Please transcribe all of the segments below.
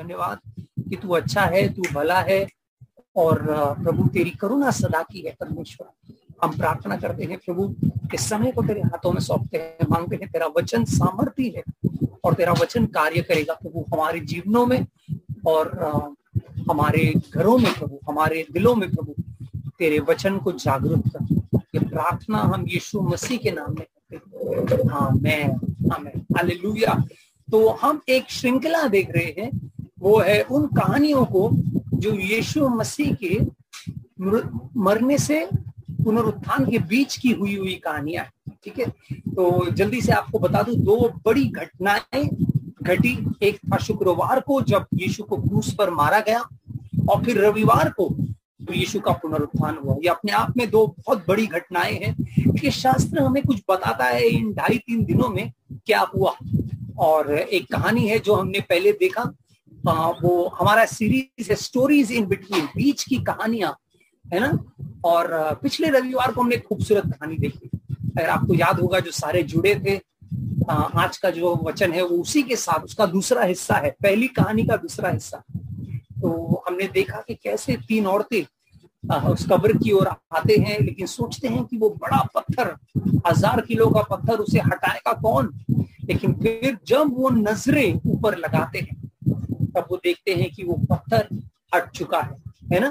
धन्यवाद कि तू अच्छा है, तू भला है और प्रभु तेरी करुणा सदा की है परमेश्वर। हम प्रार्थना करते हैं प्रभु इस समय को तेरे हाथों में सौंपते हैं। मांगते हैं तेरा वचन सामर्थ्य है और तेरा वचन कार्य करेगा प्रभु हमारे जीवनों में और हमारे घरों में प्रभु, हमारे दिलों में प्रभु। तेरे वचन को जागरूक कर। ये प्रार्थना हम यीशु मसीह के नाम में करते हैं। हाँ मैं हाँ मैं तो हम एक श्रृंखला देख रहे हैं वो है उन कहानियों को जो यीशु मसीह के मरने से पुनरुत्थान के बीच की हुई हुई कहानियाँ ठीक है? तो जल्दी से आपको बता दूँ, दो बड़ी घटनाएँ घटी। एक था शुक्रवार को जब यीशु को क्रूस पर मारा गया और फिर रविवार को तो यीशु का पुनरुत्थान हुआ। ये अपने आप में दो बहुत बड़ी घटनाएँ हैं। कि शास्त्र हमें कुछ बताता है इन ढाई तीन दिनों में क्या हुआ। और एक कहानी है जो हमने पहले देखा। वो हमारा सीरीज़ है स्टोरीज इन बिटवीन बीच की कहानियाँ, है ना? और पिछले रविवार को हमने खूबसूरत कहानी देखी। अगर आपको याद होगा, जो सारे जुड़े थे आज का जो वचन है, वो उसी के साथ, उसका दूसरा हिस्सा है, पहली कहानी का दूसरा हिस्सा। तो हमने देखा कि कैसे तीन औरतें उस कब्र की ओर आते हैं, लेकिन सोचते हैं कि वो बड़ा पत्थर, हज़ार किलो का पत्थर उसे हटाएगा कौन? लेकिन फिर जब वो नज़रें ऊपर लगाते हैं तब वो देखते हैं कि वो पत्थर हट चुका है है ना?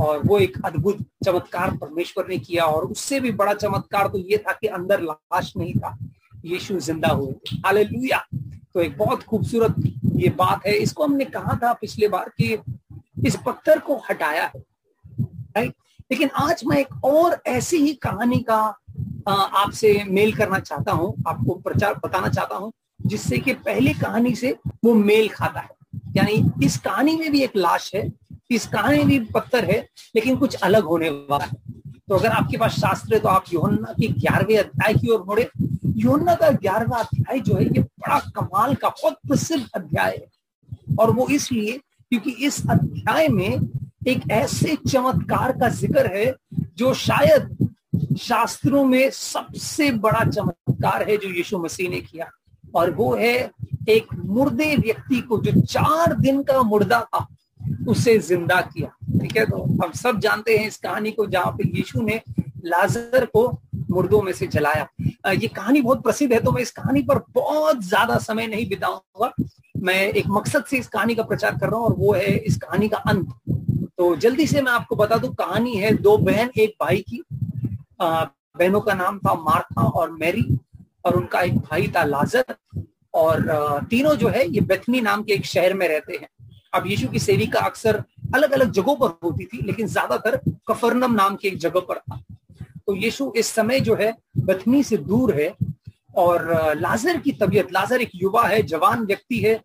और वो एक अद्भुत चमत्कार परमेश्वर ने किया और उससे भी बड़ा चमत्कार तो ये था कि अंदर लाश नहीं था, यीशु ज़िंदा हुए। हाले तो एक बहुत खूबसूरत ये बात है। इसको हमने कहा था पिछले बार कि इस पत्थर को हटाया है राइट लेकिन आज मैं एक और ऐसी ही कहानी का आपसे मेल करना चाहता हूँ, आपको प्रचार बताना चाहता हूँ, जिससे कि पहली कहानी से वो मेल खाता है। यानी इस कहानी में भी एक लाश है, इस कहानी में भी पत्थर है, लेकिन कुछ अलग होने वाला है। तो अगर आपके पास शास्त्र है तो आप योहन्ना के ग्यारहवें अध्याय की ओर मुड़े योहन्ना का ग्यारहवा अध्याय जो है, ये बड़ा कमाल का, बहुत प्रसिद्ध अध्याय है। और वो इसलिए क्योंकि इस अध्याय में एक ऐसे चमत्कार का ज़िक्र है, जो शायद शास्त्रों में सबसे बड़ा चमत्कार है, जो यीशु मसीह ने किया। और वो है एक मुर्दे व्यक्ति को जो चार दिन का मुर्दा था, उसे ज़िंदा किया। ठीक है तो हम सब जानते हैं इस कहानी को, जहाँ पे यीशु ने लाजर को मुर्दों में से जलाया। ये कहानी बहुत प्रसिद्ध है तो मैं इस कहानी पर बहुत ज़्यादा समय नहीं बिताऊँगा। मैं एक मकसद से इस कहानी का प्रचार कर रहा हूँ, और वो है इस कहानी का अंत। तो जल्दी से मैं आपको बता दू, कहानी है दो बहन, एक भाई की। बहनों का नाम था मार्था और मैरी, और उनका एक भाई था लाजर। और तीनों जो है ये बेथनी नाम के एक शहर में रहते हैं। अब यीशु की सेविका अक्सर अलग अलग जगहों पर होती थी, लेकिन ज़्यादातर कफरनम नाम की एक जगह पर था। तो यीशु इस समय जो है बथनी से दूर है और लाजर की तबीयत, लाजर एक युवा है, जवान व्यक्ति है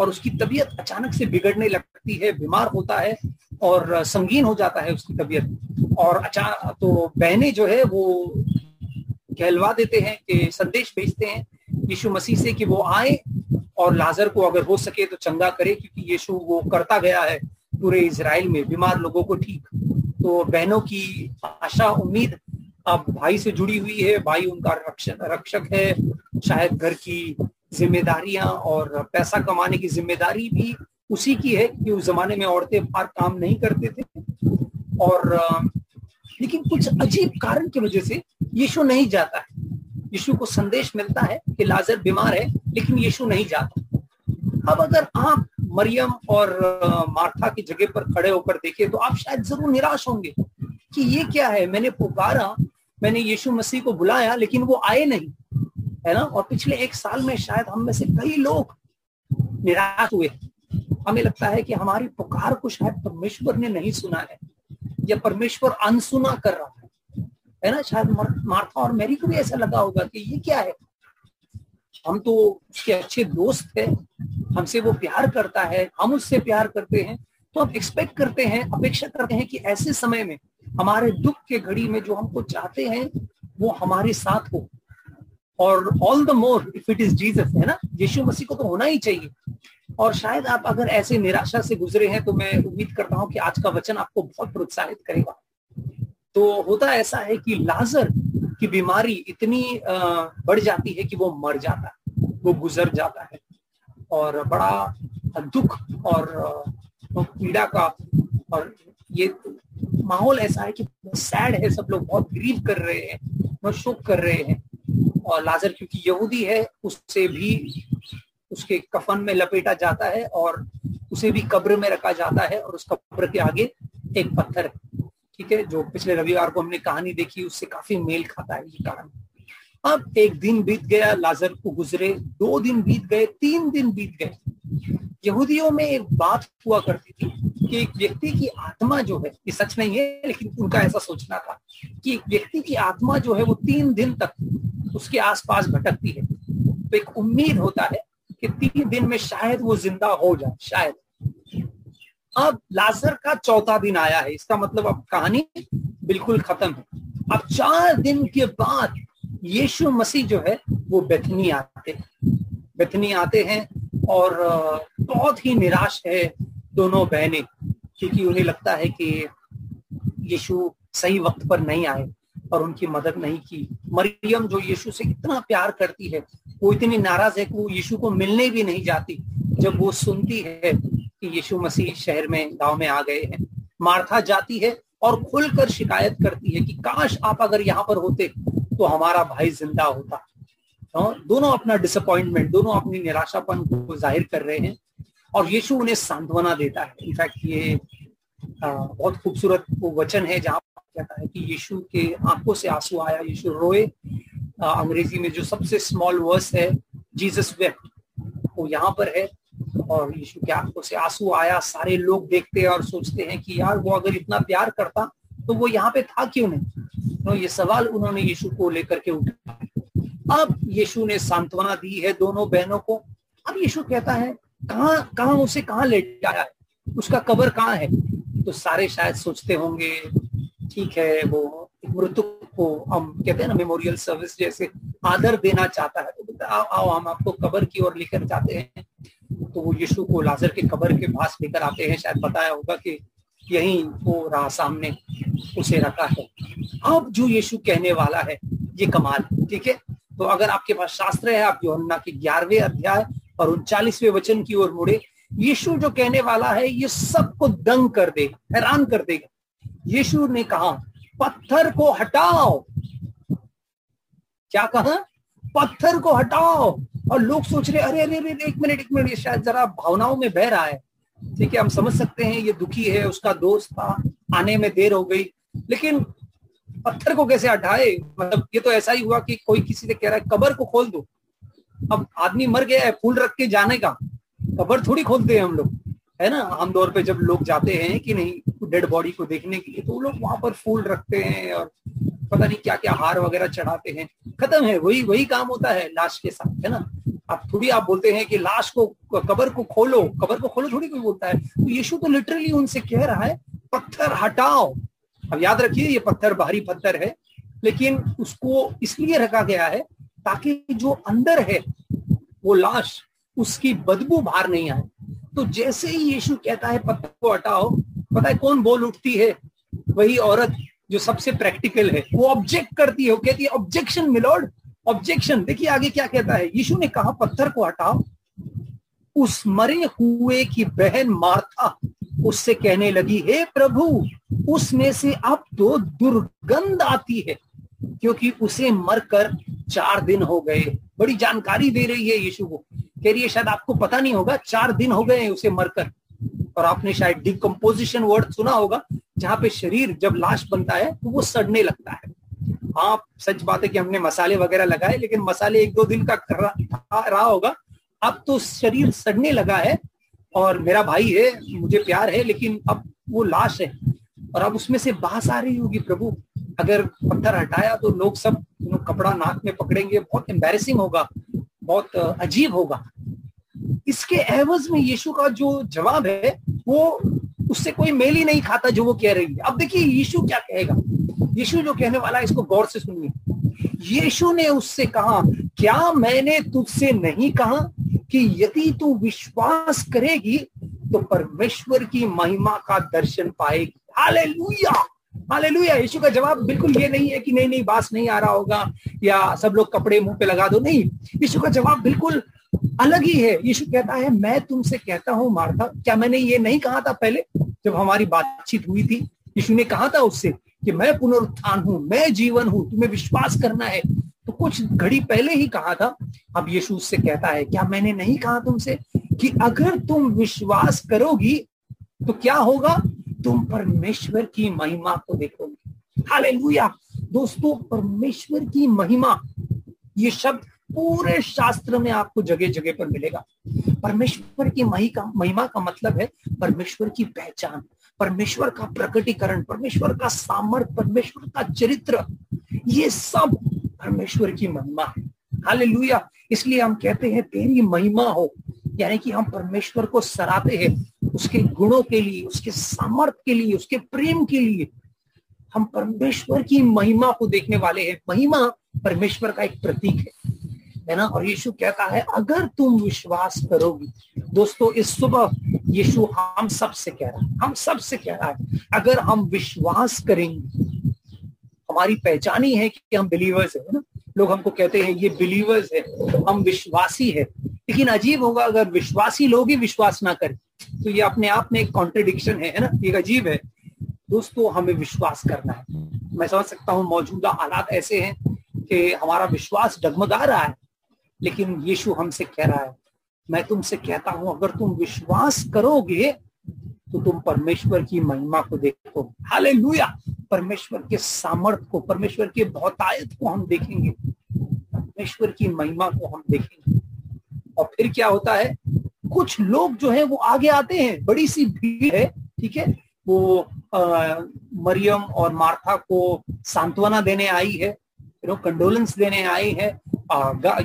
और उसकी तबीयत अचानक से बिगड़ने लगती है, बीमार होता है और संगीन हो जाता है उसकी तबीयत। और अचानक तो बहने जो है वो कहलवा देते हैं, कि संदेश भेजते हैं यीशु मसीह से कि वो आए और लाजर को अगर हो सके तो चंगा करे, क्योंकि यीशु वो करता गया है पूरे इसराइल में, बीमार लोगों को ठीक। तो बहनों की आशा, उम्मीद अब भाई से जुड़ी हुई है, भाई उनका रक्षक रक्षक है, शायद घर की जिम्मेदारियाँ और पैसा कमाने की ज़िम्मेदारी भी उसी की है, कि उस जमाने में औरतें बाहर काम नहीं करते थे। और, लेकिन कुछ अजीब कारण की वजह से यीशु नहीं जाता है। यीशु को संदेश मिलता है कि लाजर बीमार है, लेकिन यीशु नहीं जाता। अब अगर आप मरियम और मार्था की जगह पर खड़े होकर देखे तो आप शायद ज़रूर निराश होंगे कि ये क्या है? मैंने पुकारा, मैंने यीशु मसीह को बुलाया, लेकिन वो आए नहीं, है ना? और पिछले एक साल में शायद हम में से कई लोग निराश हुए। हमें लगता है कि हमारी पुकार को शायद परमेश्वर ने नहीं सुना है, या परमेश्वर अनसुना कर रहा है ना, शायद मार्था और मेरी को भी ऐसा लगा होगा कि ये क्या है? हम तो उसके अच्छे दोस्त है, हमसे वो प्यार करता है, हम उससे प्यार करते हैं तो हम एक्सपेक्ट करते हैं, अपेक्षा करते हैं कि ऐसे समय में हमारे दुख के घड़ी में जो हमको चाहते हैं, वो हमारे साथ हो। और all the more if it is Jesus है ना? यीशु मसीह को तो होना ही चाहिए। और शायद आप अगर ऐसे निराशा से गुजरे हैं तो मैं उम्मीद करता हूँ कि आज का वचन आपको बहुत प्रोत्साहित करेगा। तो होता ऐसा है कि लाजर की बीमारी इतनी बढ़ जाती है कि वो मर जाता है, वो गुजर जाता है। और बड़ा दुख और पीड़ा का और ये माहौल ऐसा है कि सैड है, सब लोग बहुत ग्रीव कर रहे हैं, बहुत शोक कर रहे हैं। और लाजर क्योंकि यहूदी है, उससे भी उसके कफन में लपेटा जाता है और उसे भी कब्र में रखा जाता है और उस कब्र के आगे एक पत्थर है ठीक है, जो पिछले रविवार को हमने कहानी देखी, उससे काफ़ी मेल खाता है ये कारण। अब एक दिन बीत गया, लाजर को गुजरे, दो दिन बीत गए, तीन दिन बीत गए। यहूदियों में एक बात हुआ करती थी कि एक व्यक्ति की आत्मा जो है, ये सच नहीं है, लेकिन उनका ऐसा सोचना था कि एक व्यक्ति की आत्मा जो है, वो तीन दिन तक उसके आसपास भटकती है। तो एक उम्मीद होता है कि तीन दिन में शायद वो ज़िंदा हो जाए, शायद। अब लाजर का चौथा दिन आया है, इसका मतलब अब कहानी बिल्कुल खत्म है। अब चार दिन के बाद यीशु मसीह जो है, वो बेथनी आते बेथनी आते हैं और बहुत ही निराश है दोनों बहनें, क्योंकि उन्हें लगता है कि यीशु सही वक्त पर नहीं आए और उनकी मदद नहीं की। मरियम जो यीशु से इतना प्यार करती है, वो इतनी नाराज़ है कि वो यीशु को मिलने भी नहीं जाती। जब वो सुनती है कि यीशु मसीह शहर में, गाँव में आ गए हैं। मार्था जाती है और खुलकर शिकायत करती है कि काश आप अगर यहाँ पर होते तो हमारा भाई ज़िंदा होता। तो दोनों अपना डिसअपॉइंटमेंट दोनों अपनी निराशापन को ज़ाहिर कर रहे हैं और यीशु उन्हें सांत्वना देता है। इनफैक्ट ये बहुत खूबसूरत वो वचन है जहाँ कहता है कि यीशु के आँखों से आँसू आया, यीशु रोए। अंग्रेज़ी में जो सबसे स्मॉल वर्स है, जीसस वेप्ट वो यहाँ पर है। और यीशु के आँखों से आँसू आया। सारे लोग देखते हैं और सोचते हैं कि यार वो अगर इतना प्यार करता तो वो यहाँ पे था क्यों नहीं? तो ये सवाल उन्होंने यीशु को लेकर के उठा। अब यीशु ने सांत्वना दी है दोनों बहनों को। अब यीशु कहता है, कहा कहा उसे कहाँ ले जाया है? उसका कबर कहाँ है? तो सारे शायद सोचते होंगे, ठीक है, वो मृत्यु को हम कहते हैं ना मेमोरियल सर्विस जैसे आदर देना चाहता है। तो आओ आओ, हम आपको कबर की ओर लेकर जाते हैं। तो वो यीशु को लाजर के कबर के पास लेकर आते हैं। शायद बताया होगा कि यही वो रहा सामने उसे रखा है। अब जो यीशु कहने वाला है, ये कमाल, ठीक है? तो अगर आपके पास शास्त्र है, आप योहन्ना के ग्यारहवें अध्याय और उनचालीसवें वचन की ओर मुड़े, यीशु जो कहने वाला है, ये सबको दंग कर दे, हैरान कर देगा यीशु ने कहा, पत्थर को हटाओ। क्या कहा? पत्थर को हटाओ। और लोग सोच रहे अरे अरे अरे, एक मिनट एक मिनट, ये शायद जरा भावनाओं में बह रहा है। ठीक है हम समझ सकते हैं, ये दुखी है, उसका दोस्त था, आने में देर हो गई। लेकिन पत्थर को कैसे हटाए? मतलब ये तो ऐसा ही हुआ कि कोई किसी से कह रहा है, कबर को खोल दो। अब आदमी मर गया है, फूल रख के जाने का। कबर थोड़ी खोलते हैं हम लोग। है ना आमतौर पे जब लोग जाते हैं कि नहीं डेड बॉडी को देखने के लिए तो लोग वहाँ पर फूल रखते हैं और पता नहीं क्या क्या हार वगैरह चढ़ाते हैं। खत्म है, वही वही काम होता है लाश के साथ, है ना। आप थोड़ी आप बोलते हैं कि लाश को, कबर को खोलो, कबर को खोलो थोड़ी कोई बोलता है। तो यीशु तो लिटरली उनसे कह रहा है, पत्थर हटाओ। अब याद रखिए, ये पत्थर बाहरी पत्थर है, लेकिन उसको इसलिए रखा गया है ताकि जो अंदर है, वो लाश, उसकी बदबू बाहर नहीं आए। तो जैसे ही यीशु कहता है, पत्थर को हटाओ, पता है कौन बोल उठती है? वही औरत जो सबसे प्रैक्टिकल है। वो ऑब्जेक्ट करती है कहती है ऑब्जेक्शन मिलोड ऑब्जेक्शन देखिए आगे क्या कहता है? यीशु ने कहा, पत्थर को हटाओ। उस मरे हुए की बहन मार्था उससे कहने लगी, हे प्रभु, उसमें से अब तो दुर्गंध आती है, क्योंकि उसे मरकर चार दिन हो गए। बड़ी जानकारी दे रही है यीशु को। कह रही है, शायद आपको पता नहीं होगा, चार दिन हो गए उसे मरकर। और आपने शायद डिकम्पोजिशन वर्ड सुना होगा, जहाँ पे शरीर जब लाश बनता है तो वो सड़ने लगता है। हाँ सच बात है कि हमने मसाले वगैरह लगाए, लेकिन मसाले एक दो दिन का रहा होगा। अब तो शरीर सड़ने लगा है, और मेरा भाई है, मुझे प्यार है, लेकिन अब वो लाश है। और अब उसमें से बास आ रही होगी, प्रभु। अगर पत्थर हटाया तो लोग सब, कपड़ा नाक में पकड़ेंगे, बहुत एम्बेसिंग होगा। बहुत अजीब होगा। इसके एवज में यीशु का जो जवाब है, वो उससे कोई मेल ही नहीं खाता जो वो कह रही है। अब देखिए, यीशु क्या कहेगा? यीशु जो कहने वाला है, इसको गौर से सुनिए। यीशु ने उससे कहा, क्या मैंने तुझसे नहीं कहा कि यदि तू विश्वास करेगी तो परमेश्वर की महिमा का दर्शन पाएगी? हालेलुया! हालेलुया, यीशु का जवाब बिल्कुल ये नहीं है कि नहीं नहीं, बास नहीं आ रहा होगा या सब लोग कपड़े मुँह पे लगा दो, नहीं। यीशु का जवाब बिल्कुल अलग ही है। यीशु कहता है, मैं तुमसे कहता हूँ मार्था क्या मैंने ये नहीं कहा था पहले, जब हमारी बातचीत हुई थी? यीशु ने कहा था उससे कि मैं पुनरुत्थान हूँ, मैं जीवन हूँ, तुम्हें विश्वास करना है। तो कुछ घड़ी पहले ही कहा था। अब यीशु उससे कहता है, क्या मैंने नहीं कहा तुमसे कि अगर तुम विश्वास करोगी तो क्या होगा? तुम परमेश्वर की महिमा को देखोगे। हालेलुया। दोस्तों, परमेश्वर की महिमा, ये शब्द पूरे शास्त्र में आपको जगह जगह पर मिलेगा। परमेश्वर की मही का, महिमा का मतलब है परमेश्वर की पहचान, परमेश्वर का प्रकटीकरण, परमेश्वर का सामर्थ्य परमेश्वर का चरित्र। ये सब परमेश्वर की महिमा है। हालेलुया। इसलिए हम कहते हैं, तेरी महिमा हो, यानी कि हम परमेश्वर को सराहते हैं। उसके गुणों के लिए, उसके सामर्थ्य के लिए, उसके प्रेम के लिए हम परमेश्वर की महिमा को देखने वाले हैं। महिमा परमेश्वर का एक प्रतीक है है ना? और यीशु कहता है, अगर तुम विश्वास करोगी। दोस्तों, इस सुबह यीशु हम सबसे कह रहा है, हम सबसे कह रहा है, अगर हम विश्वास करेंगे। हमारी पहचान ही कि हम बिलीवर्स है ना? लोग हमको कहते हैं, ये बिलीवर्स है, हम विश्वासी है। लेकिन अजीब होगा, अगर विश्वासी लोग ही विश्वास ना करें। तो ये अपने आप में एक कॉन्ट्रडिक्शन है ना? ये अजीब है। दोस्तों, हमें विश्वास करना है। मैं समझ सकता हूँ मौजूदा हालात ऐसे हैं कि हमारा विश्वास डगमगा रहा है, लेकिन यीशु हमसे कह रहा है, मैं तुमसे कहता हूँ, अगर तुम विश्वास करोगे तो तुम परमेश्वर की महिमा को देखो। हाले परमेश्वर के सामर्थ को, परमेश्वर के बहुतायत को हम देखेंगे। परमेश्वर की महिमा को हम देखेंगे। और फिर क्या होता है? कुछ लोग जो है वो आगे आते हैं बड़ी सी भीड़ है ठीक है? वो आ, मरियम और मार्था को सांत्वना देने आई है कंडोलेंस देने आई है।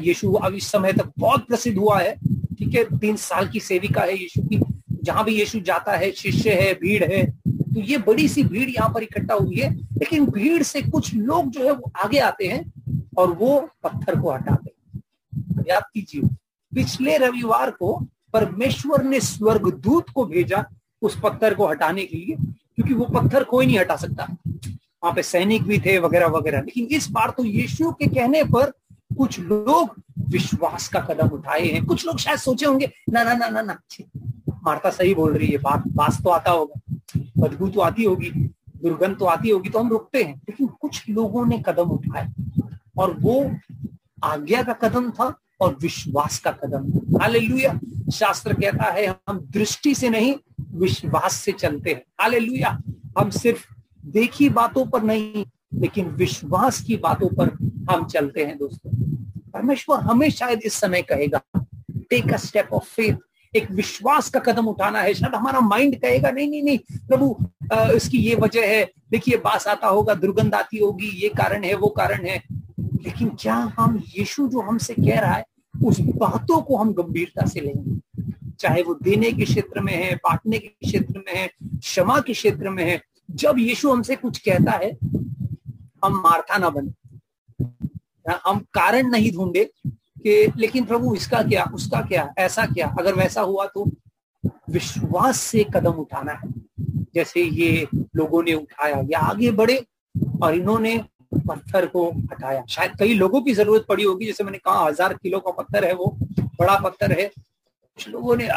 यीशु अब इस समय तक बहुत प्रसिद्ध हुआ है ठीक है? तीन साल की सेविका है यीशु की। जहाँ भी यीशु जाता है शिष्य है भीड़ है तो ये बड़ी सी भीड़ यहाँ पर इकट्ठा हुई है। लेकिन भीड़ से कुछ लोग जो है वो आगे आते हैं और वो पत्थर को हटाते हैं। याद कीजिए पिछले रविवार को परमेश्वर ने स्वर्ग दूत को भेजा उस पत्थर को हटाने के लिए, क्योंकि वो पत्थर कोई नहीं हटा सकता। वहाँ पे सैनिक भी थे, वगैरह वगैरह। लेकिन इस बार तो यीशु के कहने पर कुछ लोग विश्वास का कदम उठाए हैं। कुछ लोग शायद सोचे होंगे, ना ना ना ना ना मारता सही बोल रही है, बात बास तो आता होगा, बदबू तो आती होगी, दुर्गंध तो आती होगी तो हम रुकते हैं। लेकिन कुछ लोगों ने कदम उठाए और वो आज्ञा का कदम था और विश्वास का कदम। हालेलुया। शास्त्र कहता है, हम दृष्टि से नहीं, विश्वास से चलते हैं। हालेलुया। हम सिर्फ़ देखी बातों पर नहीं, लेकिन विश्वास की बातों पर हम चलते हैं दोस्तों। परमेश्वर हमें शायद इस समय कहेगा take a step of faith एक विश्वास का कदम उठाना है। शायद हमारा माइंड कहेगा, नहीं नहीं नहीं, प्रभु इसकी ये वजह है। देखिए, बास आता होगा, दुर्गंध आती होगी, ये कारण है, वो कारण है। लेकिन क्या हम, यीशु जो हमसे कह रहा है उस बातों को हम गंभीरता से लेंगे। चाहे वो देने के क्षेत्र में है, बांटने के क्षेत्र में है, क्षमा के क्षेत्र में है, जब यीशु हमसे कुछ कहता है, हम मार्था ना बने। हम कारण नहीं ढूंढे कि, लेकिन प्रभु, इसका क्या, उसका क्या, ऐसा क्या? अगर वैसा हुआ तो विश्वास से कदम उठाना है। जैसे ये लोगों ने उठाया, या आगे बढ़े और इन्होंने पत्थर को हटाया। शायद कई लोगों की ज़रूरत पड़ी होगी जैसे मैंने कहा हज़ार किलो का पत्थर है वो बड़ा पत्थर है। कुछ लोगों ने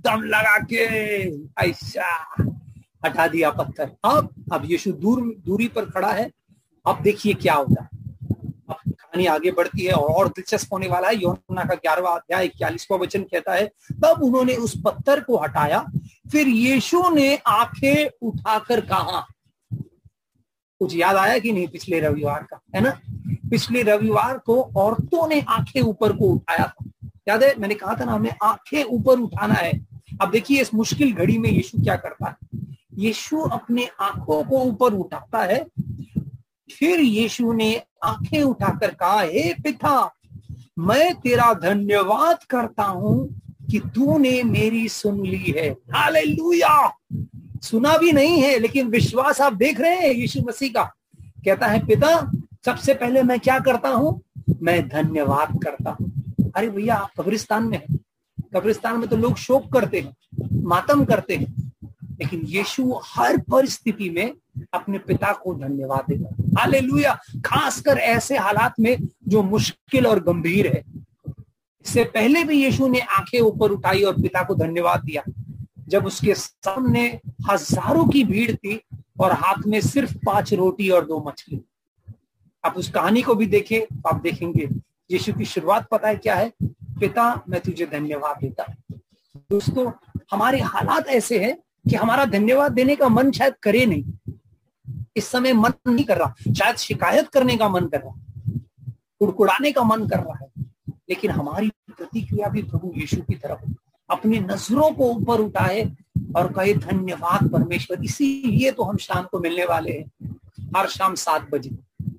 दम लगा के ऐसा हटा दिया पत्थर। अब अब यीशु दूर दूरी पर खड़ा है। अब देखिए क्या होता है। अब कहानी आगे बढ़ती है और, और दिलचस्प होने वाला है। योना का ग्यारहवा अध्याय इक्यालीसवा वचन कहता है तब उन्होंने उस पत्थर को हटाया। फिर यीशु ने आँखें उठाकर कहा कुछ याद आया कि नहीं पिछले रविवार का? है ना? पिछले रविवार को औरतों ने आँखें ऊपर को उठाया था। याद है? मैंने कहा था ना, हमें आँखें ऊपर उठाना है। अब देखिए, इस मुश्किल घड़ी में यीशु क्या करता है? यीशु अपने आँखों को ऊपर उठाता है। फिर यीशु ने आँखें उठाकर कहा, हे पिता, मैं तेरा धन्यवाद करता हूँ कि तूने मेरी सुन ली है। हालेलुया! सुना भी नहीं है, लेकिन विश्वास आप देख रहे हैं यीशु मसीह का। कहता है, पिता, सबसे पहले मैं क्या करता हूँ? मैं धन्यवाद करता हूँ। अरे भैया, आप कब्रिस्तान में है। कब्रिस्तान में तो लोग शोक करते हैं, मातम करते हैं। लेकिन यीशु हर परिस्थिति में अपने पिता को धन्यवाद देगा हाले खासकर ऐसे हालात में जो मुश्किल और गंभीर है। इससे पहले भी यीशु ने आँखें ऊपर उठाई और पिता को धन्यवाद दिया। जब उसके सामने हज़ारों की भीड़ थी और हाथ में सिर्फ़ पाँच रोटी और दो मछली। आप उस कहानी को भी देखें तो आप देखेंगे, यीशु की शुरुआत पता है क्या है? पिता, मैं तुझे धन्यवाद देता दोस्तों, हमारे हालात ऐसे हैं कि हमारा धन्यवाद देने का मन शायद करे नहीं। इस समय मन नहीं कर रहा, शायद शिकायत करने का मन कर रहा, कुड़कुड़ाने का मन कर रहा है, लेकिन हमारी प्रतिक्रिया भी प्रभु यीशु की तरफ़ अपनी नज़रों को ऊपर उठाए और कहे, धन्यवाद परमेश्वर, इसीलिए तो हम शाम को मिलने वाले हैं। हर शाम सात बजे।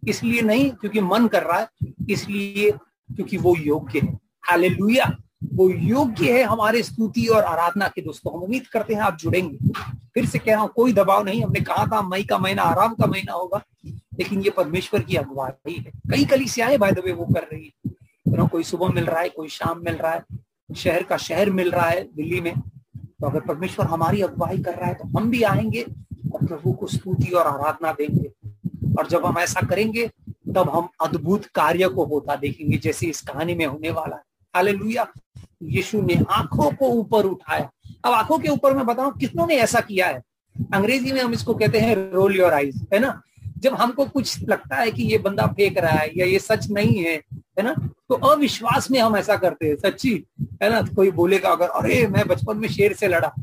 इसलिए नहीं, क्योंकि मन कर रहा है, इसलिए क्योंकि वो योग्य है। हालेलुया। वो योग्य है हमारे स्तुति और आराधना के दोस्तों। हम उम्मीद करते हैं आप जुड़ेंगे। फिर से कह रहा हूँ, कोई दबाव नहीं। हमने कहा था, मई का महीना, आराम का महीना होगा, लेकिन ये परमेश्वर की अगुवाई है। कई कलिसियाएँ बाय द वे वो कर रही है, कोई सुबह मिल रहा है, कोई शाम मिल रहा है। शहर का शहर मिल रहा है दिल्ली में तो अगर परमेश्वर हमारी अगुवाई कर रहा है तो हम भी आएँगे और प्रभु को स्तुति और आराधना देंगे। और जब हम ऐसा करेंगे, तब हम अद्भुत कार्य को होता देखेंगे, जैसे इस कहानी में होने वाला है। हालेलुया। यीशु ने आँखों को ऊपर उठाया। अब आँखों के ऊपर मैं बताऊँ कितनों ने ऐसा किया है? अंग्रेज़ी में हम इसको कहते हैं, रोल योर आईज, है ना? जब हमको कुछ लगता है कि ये बंदा फेंक रहा है या ये सच नहीं है है ना? तो अविश्वास में हम ऐसा करते हैं, सच्ची, है ना? तो कोई बोलेगा अगर, अरे, मैं बचपन में शेर से लड़ा।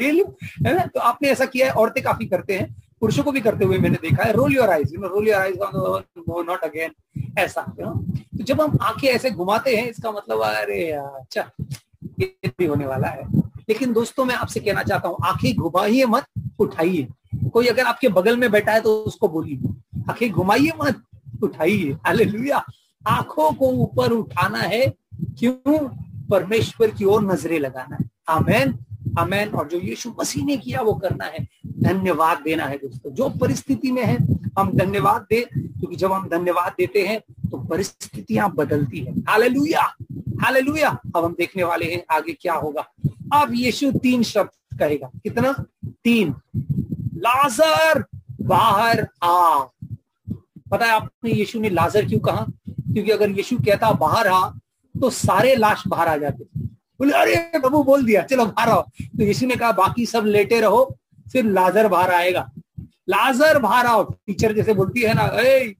रियली है ना? तो आपने ऐसा किया है, औरतें काफ़ी करते हैं, पुरुषों को भी करते हुए मैंने देखा है roll your eyes you know roll your eyes not again ऐसा यू नो तो जब हम आँखें ऐसे घुमाते हैं, इसका मतलब अरे अच्छा ये भी होने वाला है। लेकिन दोस्तों, मैं आपसे कहना चाहता हूँ, आँखें घुमाइए मत, उठाइए। कोई अगर आपके बगल में बैठा है तो उसको बोलिए। आँखें घुमाइए मत, उठाइए। हालेलुया। आँखों को ऊपर उठाना है। क्यों? परमेश्वर की ओर नज़रें लगाना है। आमेन। आमेन। और जो यीशु मसीह ने किया, वो करना है। धन्यवाद देना है दोस्तों। जो परिस्थिति में है, हम धन्यवाद दे। क्योंकि जब हम धन्यवाद देते हैं तो परिस्थितियाँ बदलती है। हालेलुया। हालेलुया। अब हम देखने वाले हैं आगे क्या होगा। अब यीशु तीन शब्द कहेगा। कितना? तीन। लाजर बाहर आ। पता है आपने यीशु ने लाजर क्यों कहा? क्योंकि अगर यीशु कहता बाहर आ तो सारे लाश बाहर आ जाते। बोले, अरे, प्रभु बोल दिया, चलो बाहर आओ। तो यीशु ने कहा, बाकी सब लेटे रहो सिर्फ़ लाजर बाहर आएगा। लाजर बाहर आओ। टीचर जैसे बोलती है ना, ए,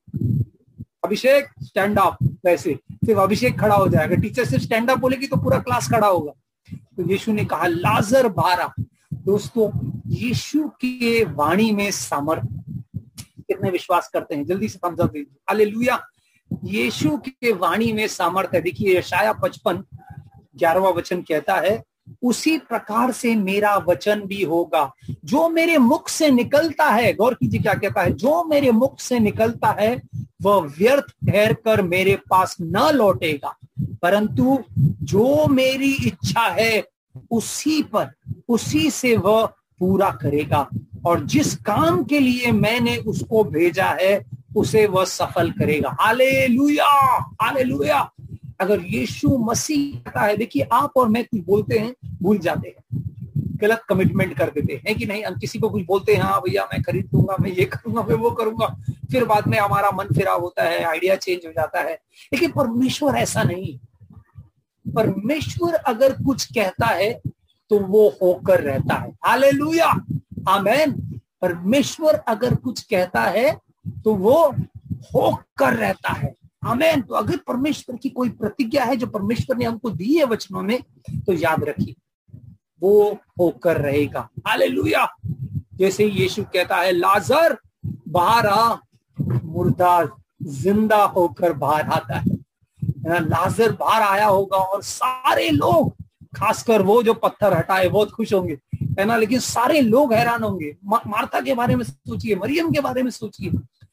अभिषेक स्टैंड अप वैसे। सिर्फ़ अभिषेक खड़ा हो जाएगा। टीचर सिर्फ़ स्टैंड अप बोलेगी तो पूरा क्लास खड़ा होगा। तो यीशु ने कहा, लाजर बाहर आ। दोस्तों, यीशु के वाणी में सामर्थ्य कितने विश्वास करते हैं? जल्दी से समझा दीजिए। यीशु के वाणी में सामर्थ्य देखिए यशाया पचपन, ग्यारहवा वचन कहता है, उसी प्रकार से मेरा वचन भी होगा। जो मेरे मुख से निकलता है, गौर कीजिए क्या कहता है, जो मेरे मुख से निकलता है, वह व्यर्थ ठहर कर मेरे पास न लौटेगा। परंतु जो मेरी इच्छा है, उसी पर उसी से वह पूरा करेगा। और जिस काम के लिए मैंने उसको भेजा है, उसे वह सफल करेगा। हाले लुया हाले लुया अगर यीशु मसीह कहता है, देखिए, आप और मैं कुछ बोलते हैं, भूल जाते हैं। गलत कमिटमेंट कर देते हैं कि नहीं, हम किसी को कुछ बोलते हैं हाँ भैया, मैं खरीद दूँगा, मैं ये करूँगा, मैं वो करूँगा। फिर बाद में हमारा मन फिरा होता है आइडिया चेंज हो जाता है। लेकिन परमेश्वर ऐसा नहीं। परमेश्वर अगर कुछ कहता है तो वो होकर रहता है। हाले आमेन। परमेश्वर अगर कुछ कहता है तो वो होकर रहता है। हमें तो अगर परमेश्वर की कोई प्रतिज्ञा है, जो परमेश्वर ने हमको दी है वचनों में तो याद रखिए, वो होकर रहेगा। हाले जैसे यीशु कहता है, लाजर, बाहर आ, मुर्दा ज़िंदा होकर बाहर आता है। लाजर बाहर आया होगा और सारे लोग खासकर वो जो पत्थर हटाए बहुत खुश होंगे, है ना? लेकिन सारे लोग हैरान होंगे। मार्था के बारे में सोचिए, मरियम के बारे में सोचिए।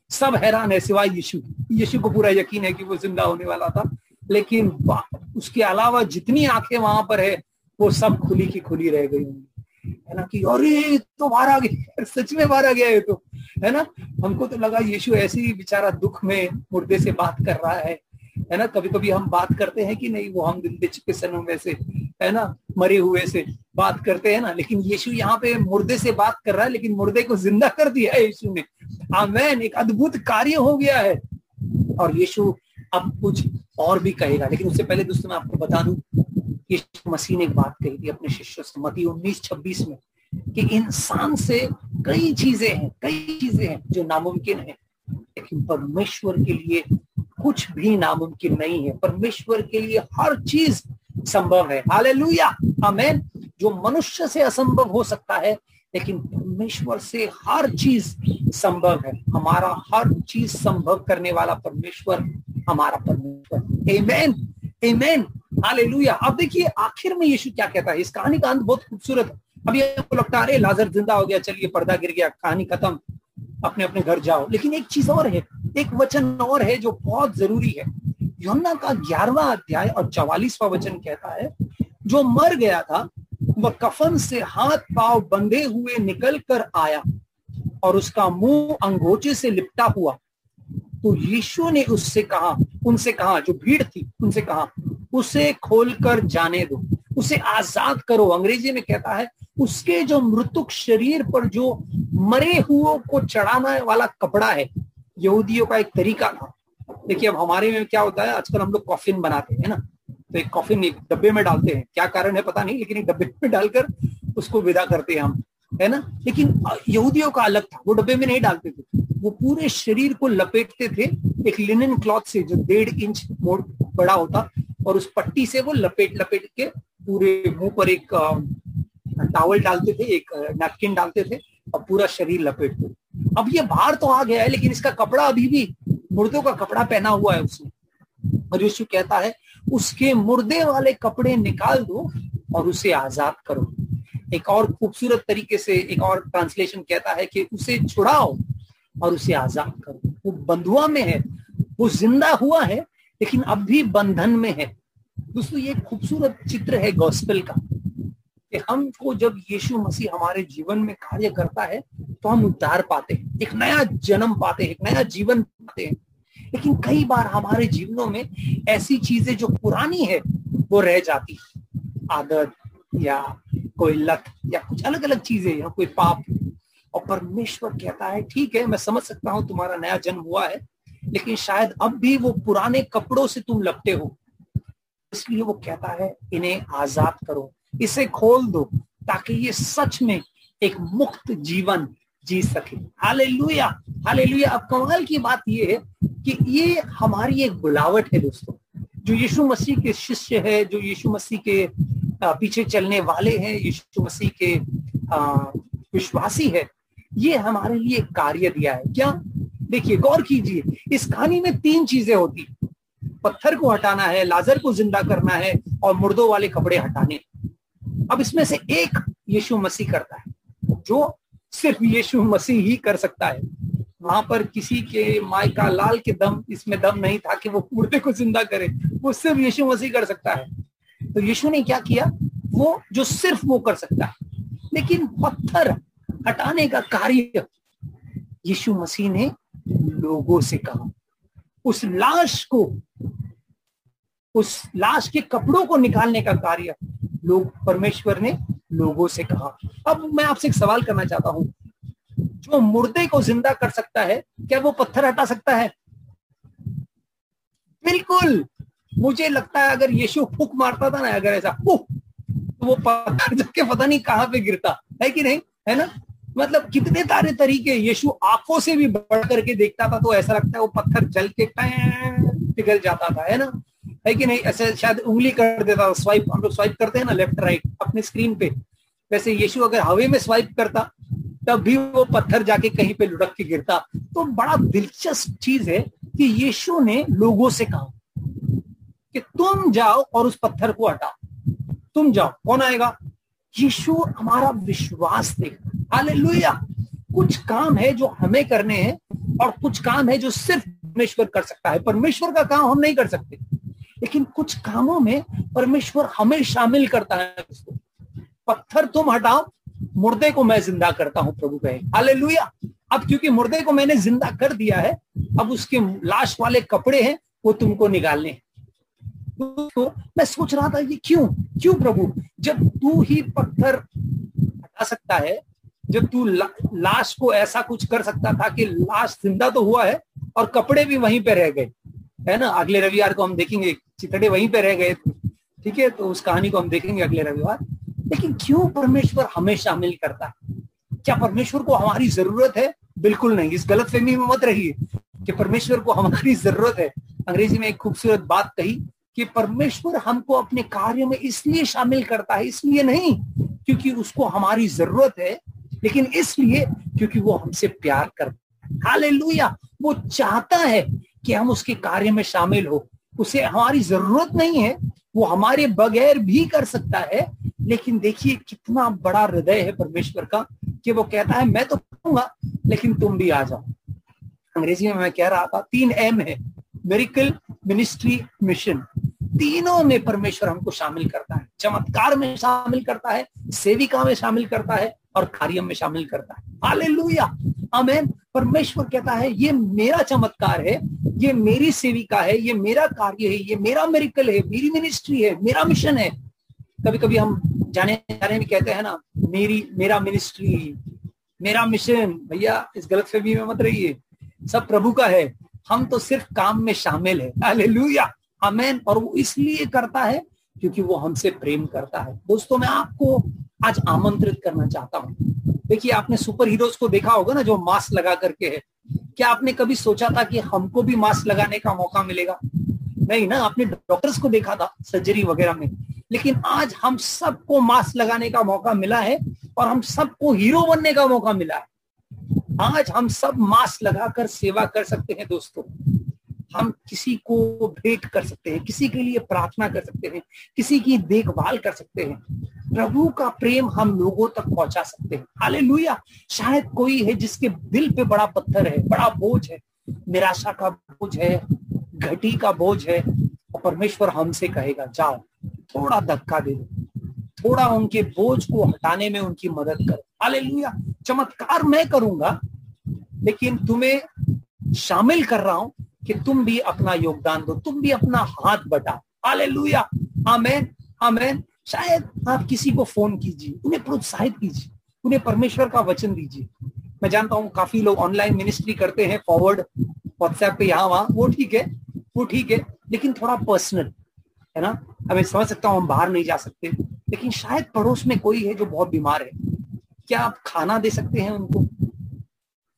सब हैरान है सिवाय यीशु। यीशु को पूरा यकीन है कि वो ज़िंदा होने वाला था। लेकिन उसके अलावा जितनी आँखें वहाँ पर है, वो सब खुली की खुली रह गई होंगी। है ना कि, अरे तो आ गया सच में आ गया है तो। है ना? हमको तो लगा यीशु ऐसे ही बेचारा दुख में मुर्दे से बात कर रहा है। है ना? कभी कभी हम बात करते हैं कि नहीं, वो हम चुके सनों में से, है ना, मरे हुए से बात करते हैं ना, लेकिन यीशु यहाँ पे मुर्दे से बात कर रहा है, लेकिन मुर्दे को ज़िंदा कर दिया है यीशु ने। आमेन, एक अद्भुत कार्य हो गया है। और यीशु अब कुछ और भी कहेगा, लेकिन उससे पहले दोस्तों मैं आपको बता दूँ, यीशु मसीह ने एक बात कही थी अपने शिष्यों से मती उन्नीस, छब्बीस में, कि इंसान से कई चीज़ें हैं, कई चीज़ें हैं जो नामुमकिन है, लेकिन परमेश्वर के लिए कुछ भी नामुमकिन नहीं है। परमेश्वर के लिए हर चीज़ संभव है। हालेलुया। आमेन। जो मनुष्य से असंभव हो सकता है, लेकिन परमेश्वर से हर चीज़ संभव है। हमारा हर चीज़ संभव करने वाला परमेश्वर हमारा परमेश्वर। Amen amen hallelujah. अब देखिए, आखिर में यीशु क्या कहता है? इस कहानी का अंत बहुत खूबसूरत। है अभी आपको लगता है लाजर ज़िंदा हो गया, चलिए पर्दा गिर गया, कहानी खत्म। अपने अपने घर जाओ। लेकिन एक चीज़ और है। एक वचन और है जो बहुत ज़रूरी है। योना का ग्यारहवा अध्याय और चवालीसवा वचन कहता है, जो मर गया था, वह कफन से हाथ पाव बंधे हुए निकल कर आया और उसका मुँह अंगोचे से लिपटा हुआ। तो यीशु ने उससे कहा, उनसे कहा, जो भीड़ थी, उनसे कहा, उसे खोलकर जाने दो। उसे आज़ाद करो। अंग्रेज़ी में कहता है, उसके जो मृतुक शरीर पर जो मरे हुओं को चढ़ाने वाला कपड़ा है यहूदियों का एक तरीका था। देखिए, अब हमारे में क्या होता है, आजकल हम लोग कॉफिन बनाते हैं ना? तो एक कॉफिन एक डब्बे में डालते हैं। क्या कारण है पता नहीं, लेकिन एक डब्बे में डालकर उसको विदा करते हैं हम, है ना? लेकिन यहूदियों का अलग था। वो डब्बे में नहीं डालते थे। वो पूरे शरीर को लपेटते थे एक लिनन क्लॉथ से, जो डेढ़ इंच मोड़ बड़ा होता, और उस पट्टी से वो लपेट लपेट के पूरे मुँह पर एक टावल डालते थे, एक नैपकिन डालते थे, और पूरा शरीर लपेटते अब ये बाहर तो आ गया है, लेकिन इसका कपड़ा अभी भी, मुर्दों का कपड़ा पहना हुआ है उसने। और यीशु कहता है, उसके मुर्दे वाले कपड़े निकाल दो और उसे आज़ाद करो। एक और खूबसूरत तरीके से एक और ट्रांसलेशन कहता है कि उसे छुड़ाओ और उसे आज़ाद करो। वो बंधुआ में है, वो ज़िंदा हुआ है, लेकिन अब भी बंधन में है। दोस्तों, ये खूबसूरत चित्र है गॉस्पेल का। कि हमको जब यीशु मसीह हमारे जीवन में कार्य करता है तो हम उद्धार पाते हैं। एक नया जन्म पाते हैं, एक नया जीवन पाते हैं। लेकिन कई बार हमारे जीवनों में ऐसी चीज़ें जो पुरानी है, वो रह जाती है। आदत या कोई लत या कुछ अलग अलग चीज़ें या कोई पाप। और परमेश्वर कहता है, ठीक है, मैं समझ सकता हूँ तुम्हारा नया जन्म हुआ है, लेकिन शायद अब भी वो पुराने कपड़ों से तुम लपटे हो। इसलिए वो कहता है, इन्हें आज़ाद करो इसे खोल दो ताकि ये सच में एक मुक्त जीवन जी सके। हाले लुया हाले लुया अब कमाल की बात ये है कि ये हमारी एक बुलावट है दोस्तों। जो यीशु मसीह के शिष्य है, जो यीशु मसीह के पीछे चलने वाले हैं, यीशु मसीह के विश्वासी है, ये हमारे लिए कार्य दिया है। क्या? देखिए, गौर कीजिए, इस कहानी में तीन चीज़ें होती पत्थर को हटाना है, लाजर को ज़िंदा करना है और मुर्दों वाले कपड़े हटाने। अब इसमें से एक यीशु मसीह करता है। जो सिर्फ़ यीशु मसीह ही कर सकता है। वहाँ पर किसी के मायका लाल के दम, इसमें दम नहीं था कि वो मुर्दे को ज़िंदा करे। वो सिर्फ़ यीशु मसीह कर सकता है। तो यीशु ने क्या किया? वो जो सिर्फ़ वो कर सकता है। लेकिन पत्थर हटाने का कार्य यीशु मसीह ने लोगों से कहा। उस लाश को, उस लाश के कपड़ों को निकालने का कार्य लोग, परमेश्वर ने लोगों से कहा। अब मैं आपसे एक सवाल करना चाहता हूँ। जो मुर्दे को ज़िंदा कर सकता है, क्या वो पत्थर हटा सकता है? बिल्कुल! मुझे लगता है अगर यीशु फुक मारता था ना, अगर ऐसा फुक तो वो पत्थर जाके पता नहीं कहाँ पे गिरता। है कि नहीं? है ना? मतलब कितने सारे तरीके यीशु आँखों से भी बढ़ करके देखता था तो ऐसा लगता है वो पत्थर जल के पिघल जाता था, है ना? है कि नहीं? ऐसे शायद उंगली कर देता स्वाइप हम लोग स्वाइप करते हैं ना लेफ़्ट राइट अपने स्क्रीन पे। वैसे यीशु अगर हवे में स्वाइप करता, तब भी वो पत्थर जाके कहीं पे लुढ़क के गिरता। तो बड़ा दिलचस्प चीज़ है कि यीशु ने लोगों से कहा कि तुम जाओ और उस पत्थर को हटाओ। तुम जाओ। कौन आएगा? यीशु हमारा विश्वास देगा हालेलुया। कुछ काम है जो हमें करने हैं और कुछ काम है जो सिर्फ़ परमेश्वर कर सकता है। परमेश्वर का काम हम नहीं कर सकते। लेकिन कुछ कामों में परमेश्वर हमें शामिल करता है। पत्थर तुम हटाओ मुर्दे को मैं ज़िंदा करता हूँ प्रभु कहे। हाले अब क्योंकि मुर्दे को मैंने ज़िंदा कर दिया है अब उसके लाश वाले कपड़े हैं वो तुमको निकालने तो मैं सोच रहा था ये क्यों? क्यों प्रभु? जब तू ही पत्थर हटा सकता है जब तू ला, लाश को ऐसा कुछ कर सकता था कि लाश ज़िंदा तो हुआ है और कपड़े भी वहीं पे रह गए। है ना? अगले रविवार को हम देखेंगे। चितड़े वहीं पे रह गए थे, ठीक है? तो उस कहानी को हम देखेंगे अगले रविवार। लेकिन क्यों परमेश्वर हमें शामिल करता है? क्या परमेश्वर को हमारी ज़रूरत है? बिल्कुल नहीं। इस गलत फहमी में मत रहिए कि परमेश्वर को हमारी ज़रूरत है। अंग्रेज़ी में एक खूबसूरत बात कही कि परमेश्वर हमको अपने कार्य में इसलिए शामिल करता है, इसलिए नहीं, क्योंकि उसको हमारी ज़रूरत है, लेकिन इसलिए क्योंकि वो हमसे प्यार करता है। हालेलुया! वो चाहता है कि हम उसके कार्य में शामिल हो। उसे हमारी ज़रूरत नहीं है, वो हमारे बगैर भी कर सकता है, लेकिन देखिए कितना बड़ा हृदय है परमेश्वर का कि वो कहता है, मैं तो करूँगा लेकिन तुम भी आ जाओ। अंग्रेज़ी में मैं कह रहा था, तीन एम है मेरिकल मिनिस्ट्री मिशन तीनों में परमेश्वर हमको शामिल करता है। चमत्कार में शामिल करता है, सेविका में शामिल करता है और कार्य में शामिल करता है। हालेलुया! आमेन! परमेश्वर कहता है, ये मेरा चमत्कार है ये मेरी सेविका है, ये मेरा कार्य है, ये मेरा मेरिकल है, मेरी मिनिस्ट्री है, मेरा मिशन है। कभी कभी हम जाने जाने में कहते हैं ना, मेरी, मेरा मिनिस्ट्री मेरा मिशन भैया, इस गलत फहमी में मत रहिए। सब प्रभु का है। हम तो सिर्फ़ काम में शामिल है। हालेलुया आमेन और वो इसलिए करता है क्योंकि वो हमसे प्रेम करता है। दोस्तों, मैं आपको आज आमंत्रित करना चाहता हूँ। देखिए, आपने सुपर हीरोज को देखा होगा ना, जो मास्क लगा करके है। क्या आपने कभी सोचा था कि हमको भी मास्क लगाने का मौका मिलेगा? नहीं ना, आपने डॉक्टर्स को देखा था सर्जरी वगैरह में। लेकिन आज हम सबको मास्क लगाने का मौका मिला है और हम सबको हीरो बनने का मौका मिला है। आज हम सब मास्क लगाकर सेवा कर सकते हैं, दोस्तों। हम किसी को भेंट कर सकते हैं, किसी के लिए प्रार्थना कर सकते हैं, किसी की देखभाल कर सकते हैं। प्रभु का प्रेम हम लोगों तक पहुँचा सकते हैं। हाले शायद कोई है जिसके दिल पे बड़ा पत्थर है, बड़ा बोझ है, निराशा का बोझ है, घटी का बोझ है, और परमेश्वर हमसे कहेगा, जाओ, थोड़ा धक्का दे थोड़ा उनके बोझ को हटाने में उनकी मदद करो। हाले चमत्कार मैं करूँगा, लेकिन तुम्हें शामिल कर रहा हूँ कि तुम भी अपना योगदान दो, तुम भी अपना हाथ बटा। हाले लुया आमेन आमेन शायद आप किसी को फ़ोन कीजिए, उन्हें प्रोत्साहित कीजिए, उन्हें परमेश्वर का वचन दीजिए। मैं जानता हूँ काफ़ी लोग ऑनलाइन मिनिस्ट्री करते हैं फॉरवर्ड व्हाट्सएप पे यहाँ वहाँ, वो ठीक है, वो ठीक है, लेकिन थोड़ा पर्सनल है ना? हमें समझ सकता हूँ हम बाहर नहीं जा सकते, लेकिन शायद पड़ोस में कोई है जो बहुत बीमार है। क्या आप खाना दे सकते हैं उनको?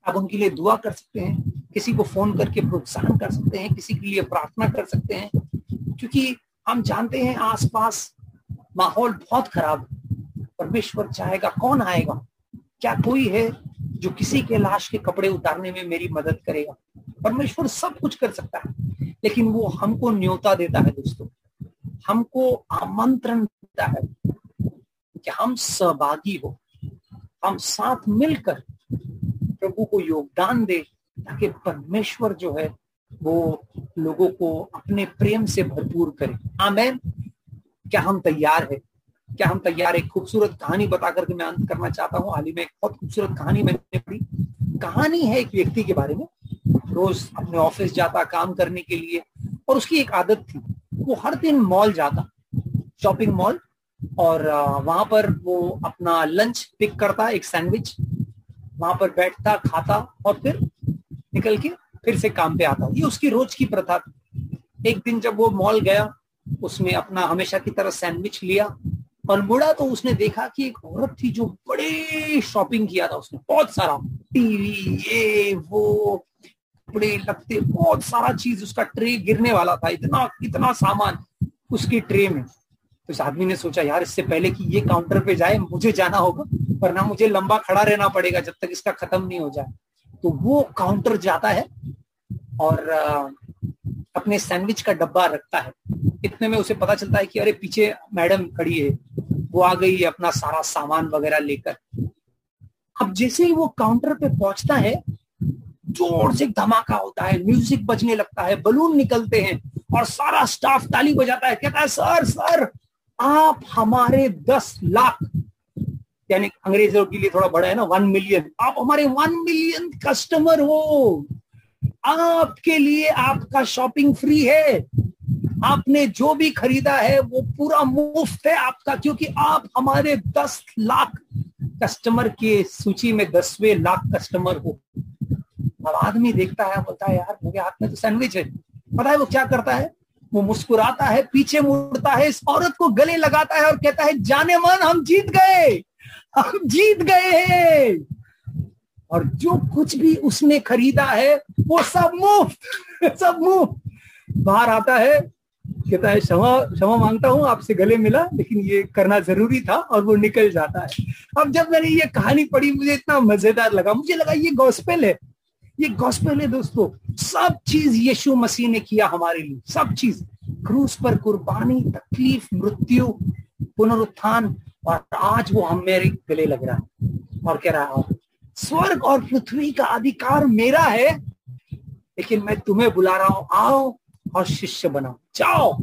आप उनके लिए दुआ कर सकते हैं? किसी को फ़ोन करके प्रोत्साहन कर सकते हैं, किसी के लिए प्रार्थना कर सकते हैं, क्योंकि हम जानते हैं आसपास माहौल बहुत खराब है। परमेश्वर चाहेगा, कौन आएगा? क्या कोई है जो किसी के लाश के कपड़े उतारने में मेरी मदद करेगा? परमेश्वर सब कुछ कर सकता है, लेकिन वो हमको न्योता देता है दोस्तों। हमको आमंत्रण देता है कि हम सहभागी हो। हम साथ मिलकर प्रभु को योगदान दे ताकि परमेश्वर जो है, वो लोगों को अपने प्रेम से भरपूर करे। आमेन। क्या हम तैयार है? क्या हम तैयार एक खूबसूरत कहानी बता करके मैं अंत करना चाहता हूँ। हाल ही में एक बहुत खूबसूरत कहानी मैंने पढ़ी। कहानी है एक व्यक्ति के बारे में। रोज अपने ऑफ़िस जाता, काम करने के लिए। और उसकी एक आदत थी। वो हर दिन मॉल जाता, शॉपिंग मॉल। और वहाँ पर वो अपना लंच पिक करता, एक सैंडविच। वहाँ पर बैठता, खाता और फिर निकल के फिर से काम पे आता ये उसकी रोज की प्रथा थी। एक दिन जब वो मॉल गया, उसने अपना हमेशा की तरह सैंडविच लिया और मुड़ा तो उसने देखा कि एक औरत थी जो बड़े शॉपिंग किया था उसने। बहुत सारा टीवी, ये, वो, कपड़े लगते बहुत सारा चीज़, उसका ट्रे गिरने वाला था। इतना इतना सामान उसकी ट्रे में। तो इस आदमी ने सोचा, यार, इससे पहले कि ये काउंटर पे जाए, मुझे जाना होगा, वरना मुझे लंबा खड़ा रहना पड़ेगा जब तक इसका खत्म नहीं हो जाए। तो वो काउंटर जाता है और अपने सैंडविच का डब्बा रखता है। इतने में उसे पता चलता है कि अरे पीछे मैडम खड़ी है। वो आ गई है अपना सारा सामान वगैरह लेकर। अब जैसे ही वो काउंटर पे पहुँचता है, ज़ोर से धमाका होता है म्यूज़िक बजने लगता है बलून निकलते हैं और सारा स्टाफ ताली बजाता है, कहता है, सर सर, आप हमारे दस लाख यानी अंग्रेज़ों के लिए थोड़ा बड़ा है ना वन मिलियन आप हमारे वन मिलियन कस्टमर हो। आपके लिए आपका शॉपिंग फ्री है। आपने जो भी खरीदा है, वो पूरा मुफ़्त है आपका, क्योंकि आप हमारे दस लाख कस्टमर के सूची में दसवें लाख कस्टमर हो। अब आदमी देखता है, बोलता है, यार, मेरे हाथ में तो सैंडविच है। पता है वो क्या करता है? वो मुस्कुराता है, पीछे मुड़ता है, इस औरत को गले लगाता है और कहता है, जाने मन, हम जीत गए। हम जीत गए और जो कुछ भी उसने खरीदा है, वो सब मुफ़्त सब मुफ़्त। बाहर आता है, कहता है, क्षमा क्षमा माँगता हूँ, आपसे गले मिला, लेकिन ये करना ज़रूरी था और वो निकल जाता है। अब जब मैंने ये कहानी पढ़ी, मुझे इतना मज़ेदार लगा। मुझे लगा, ये गॉस्पेल है। ये गॉस्पेल है दोस्तों। सब चीज़ यीशु मसीह ने किया हमारे लिए। सब चीज़। क्रूस पर कुर्बानी, तकलीफ़, मृत्यु, पुनरुत्थान। और आज वो हम मेरे गले लग रहा है और कह रहा है, स्वर्ग और पृथ्वी का अधिकार मेरा है, लेकिन मैं तुम्हें बुला रहा हूँ, आओ और शिष्य बनाओ। जाओ,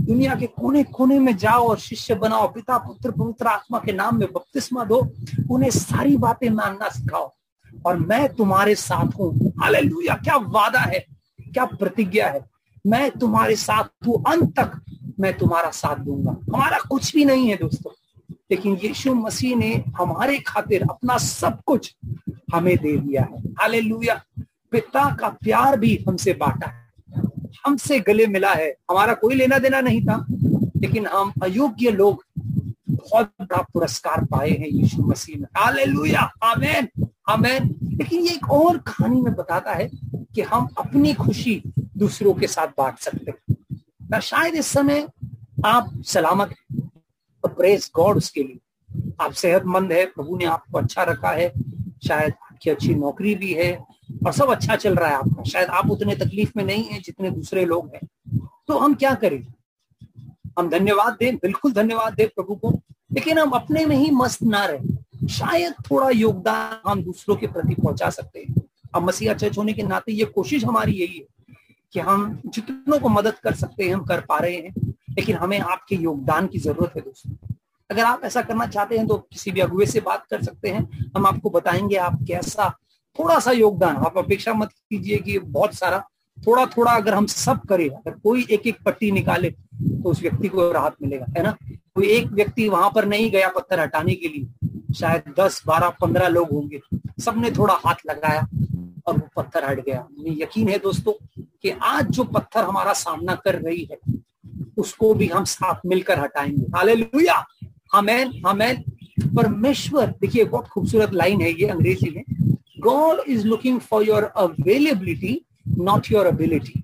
दुनिया के कोने कोने में जाओ और शिष्य बनाओ, पिता, पुत्र, पवित्र आत्मा के नाम में बपतिस्मा दो, उन्हें सारी बातें मानना सिखाओ और मैं तुम्हारे साथ हूँ। हालेलुया, क्या वादा है, क्या प्रतिज्ञा है? मैं तुम्हारे साथ हूँ, अंत तक मैं तुम्हारा साथ दूँगा। हमारा कुछ भी नहीं है दोस्तों। लेकिन यीशु मसीह ने हमारे खातिर अपना सब कुछ हमें दे दिया है। हालेलुया। पिता का प्यार भी हमसे बांटा है। हमसे गले मिला है। हमारा कोई लेना देना नहीं था, लेकिन हम अयोग्य लोग बहुत बड़ा पुरस्कार पाए हैं यीशु मसीह में। हालेलुया। आमेन। आमेन। लेकिन ये एक और कहानी में बताता है कि हम अपनी खुशी दूसरों के साथ बांट सकते हैं। शायद इस समय आप सलामत तो प्रेस गॉड उसके लिए। आप सेहतमंद है, प्रभु ने आपको अच्छा रखा है, शायद आपकी अच्छी नौकरी भी है, और सब अच्छा चल रहा है आपका। शायद आप उतने तकलीफ़ में नहीं है जितने दूसरे लोग हैं। तो हम क्या करें? हम धन्यवाद दें, बिल्कुल धन्यवाद दें प्रभु को, लेकिन हम अपने में ही मस्त ना रहे। शायद थोड़ा योगदान हम दूसरों के प्रति पहुँचा सकते हैं। अब मसीहा चर्च होने के नाते ये कोशिश हमारी यही है कि हम जितनों को मदद कर सकते हैं, हम कर पा रहे हैं, लेकिन हमें आपके योगदान की ज़रूरत है दोस्तों। अगर आप ऐसा करना चाहते हैं तो किसी भी अगुए से बात कर सकते हैं। हम आपको बताएँगे आप कैसा थोड़ा सा योगदान, आप अपेक्षा मत कीजिए कि बहुत सारा। थोड़ा थोड़ा अगर हम सब करें, अगर कोई एक एक पट्टी निकाले तो उस व्यक्ति को राहत मिलेगा, है ना? कोई एक व्यक्ति वहाँ पर नहीं गया पत्थर हटाने के लिए, शायद दस, बारह, पंद्रह लोग होंगे। सबने थोड़ा हाथ लगाया और वो पत्थर हट गया। मुझे यकीन है दोस्तों कि आज जो पत्थर हमारा सामना कर रही है, उसको भी हम साथ मिलकर हटाएँगे। हालेलुया! हमें हमें परमेश्वर, देखिए, बहुत खूबसूरत लाइन है ये अंग्रेज़ी में। God is looking for your availability not your ability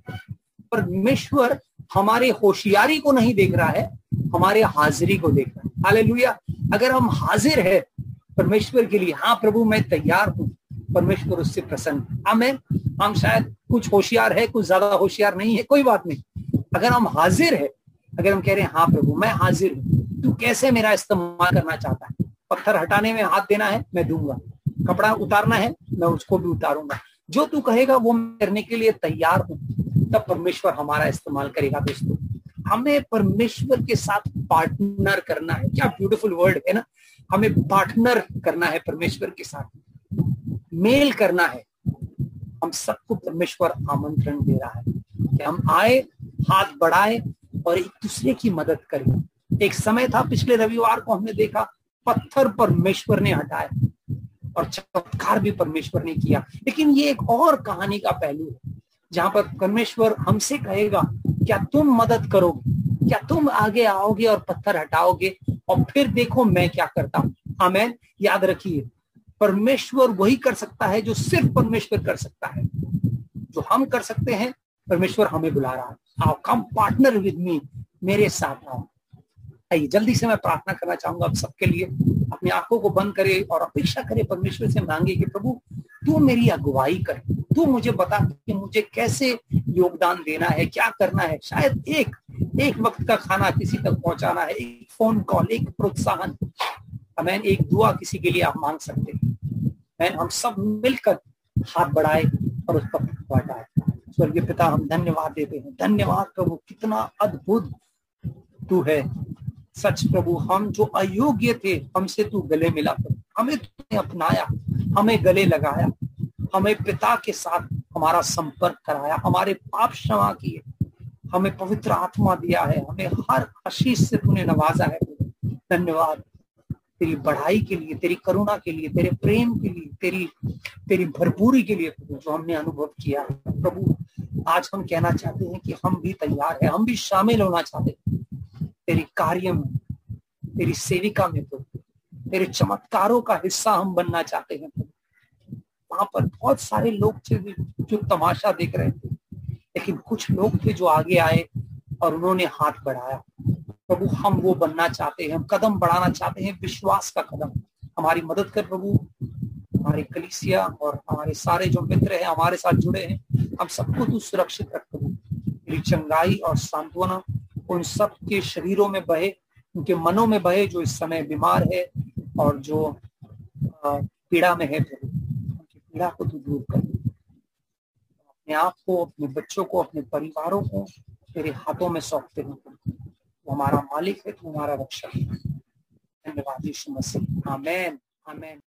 परमेश्वर हमारे होशियारी को नहीं देख रहा है, हमारे हाजिरी को देख रहा है। हालेलुया अगर हम हाजिर है, परमेश्वर के लिए हाँ प्रभु, मैं तैयार हूँ। परमेश्वर उससे प्रसन्न हमें हम शायद कुछ होशियार है, कुछ ज़्यादा होशियार नहीं है, कोई बात नहीं। अगर हम हाजिर है, अगर हम कह रहे हैं हाँ प्रभु, मैं हाजिर हूँ। तू कैसे मेरा इस्तेमाल करना चाहता है? पत्थर हटाने में हाथ देना है, मैं दूँगा कपड़ा उतारना है, मैं उसको भी उतारूँगा। जो तू कहेगा, वो करने के लिए तैयार हूँ। तब परमेश्वर हमारा इस्तेमाल करेगा दोस्तों। हमें परमेश्वर के साथ पार्टनर करना है। क्या ब्यूटीफुल वर्ड है ना? हमें पार्टनर करना है परमेश्वर के साथ। मेल करना है। हम सबको परमेश्वर आमंत्रण दे रहा है कि हम आए, हाथ बढ़ाए और एक दूसरे की मदद करें। एक समय था पिछले रविवार को हमने देखा पत्थर परमेश्वर ने हटाया और चमत्कार भी परमेश्वर ने किया। लेकिन ये एक और कहानी का पहलू है, जहाँ पर परमेश्वर हमसे कहेगा, क्या तुम मदद करोगे? क्या तुम आगे आओगे और पत्थर हटाओगे? और फिर देखो मैं क्या करता हूँ। हमें याद रखिए, परमेश्वर वही कर सकता है जो सिर्फ़ परमेश्वर कर सकता है। जो हम कर सकते हैं, परमेश्वर हमें बुला रहा है। आओ कम पार्टनर विद मी मेरे साथ आओ। आइए जल्दी से मैं प्रार्थना करना चाहूँगा आप सबके लिए। अपनी आँखों को बंद करे और अपेक्षा करे परमेश्वर से मांगे कि प्रभु, तू मेरी अगुवाई कर। तू मुझे बता कि मुझे कैसे योगदान देना है, क्या करना है। शायद एक एक वक्त का खाना किसी तक पहुंचाना है, एक फ़ोन कॉल एक प्रोत्साहन। हमें एक दुआ किसी के लिए आप मांग सकते हैं। हम सब मिलकर हाथ बढ़ाए और उस पर बढ़ाए। स्वर्गीय पिता, हम धन्यवाद देते हैं। धन्यवाद प्रभु, कितना अद्भुत तू है। सच प्रभु, हम जो अयोग्य थे, हमसे तू गले मिला कर। हमें तूने अपनाया, हमें गले लगाया, हमें पिता के साथ हमारा संपर्क कराया, हमारे पाप क्षमा किए। हमें पवित्र आत्मा दिया है, हमें हर आशीष से तूने नवाजा है। धन्यवाद, तेरी बढ़ाई के लिए, तेरी करुणा के लिए, तेरे प्रेम के लिए, तेरी तेरी भरपूरी के लिए जो हमने अनुभव किया प्रभु, आज हम कहना चाहते हैं कि हम भी तैयार है, हम भी शामिल होना चाहते हैं। तेरी कार्य में तेरी सेविका में प्रभु तेरे चमत्कारों का हिस्सा हम बनना चाहते हैं प्रभु वहाँ पर बहुत सारे लोग थे जो तमाशा देख रहे थे, लेकिन कुछ लोग थे जो आगे आए और उन्होंने हाथ बढ़ाया। प्रभु, हम वो बनना चाहते हैं, हम कदम बढ़ाना चाहते हैं, विश्वास का कदम। हमारी मदद कर प्रभु। हमारे कलिसिया और हमारे सारे जो मित्र हैं, हमारे साथ जुड़े हैं, हम सबको तू सुरक्षित रख प्रभु। तेरी चंगाई और सांत्वना उन सब के शरीरों में बहे, उनके मनों में बहे जो इस समय बीमार है और जो पीड़ा में है प्रभु। उनकी पीड़ा को तू दूर कर। अपने आप को, अपने बच्चों को, अपने परिवारों को तेरे हाथों में सौंपते हैं वो हमारा मालिक है, तू हमारा रक्षक है। धन्यवाद यीशु मसीह। आमेन आमेन।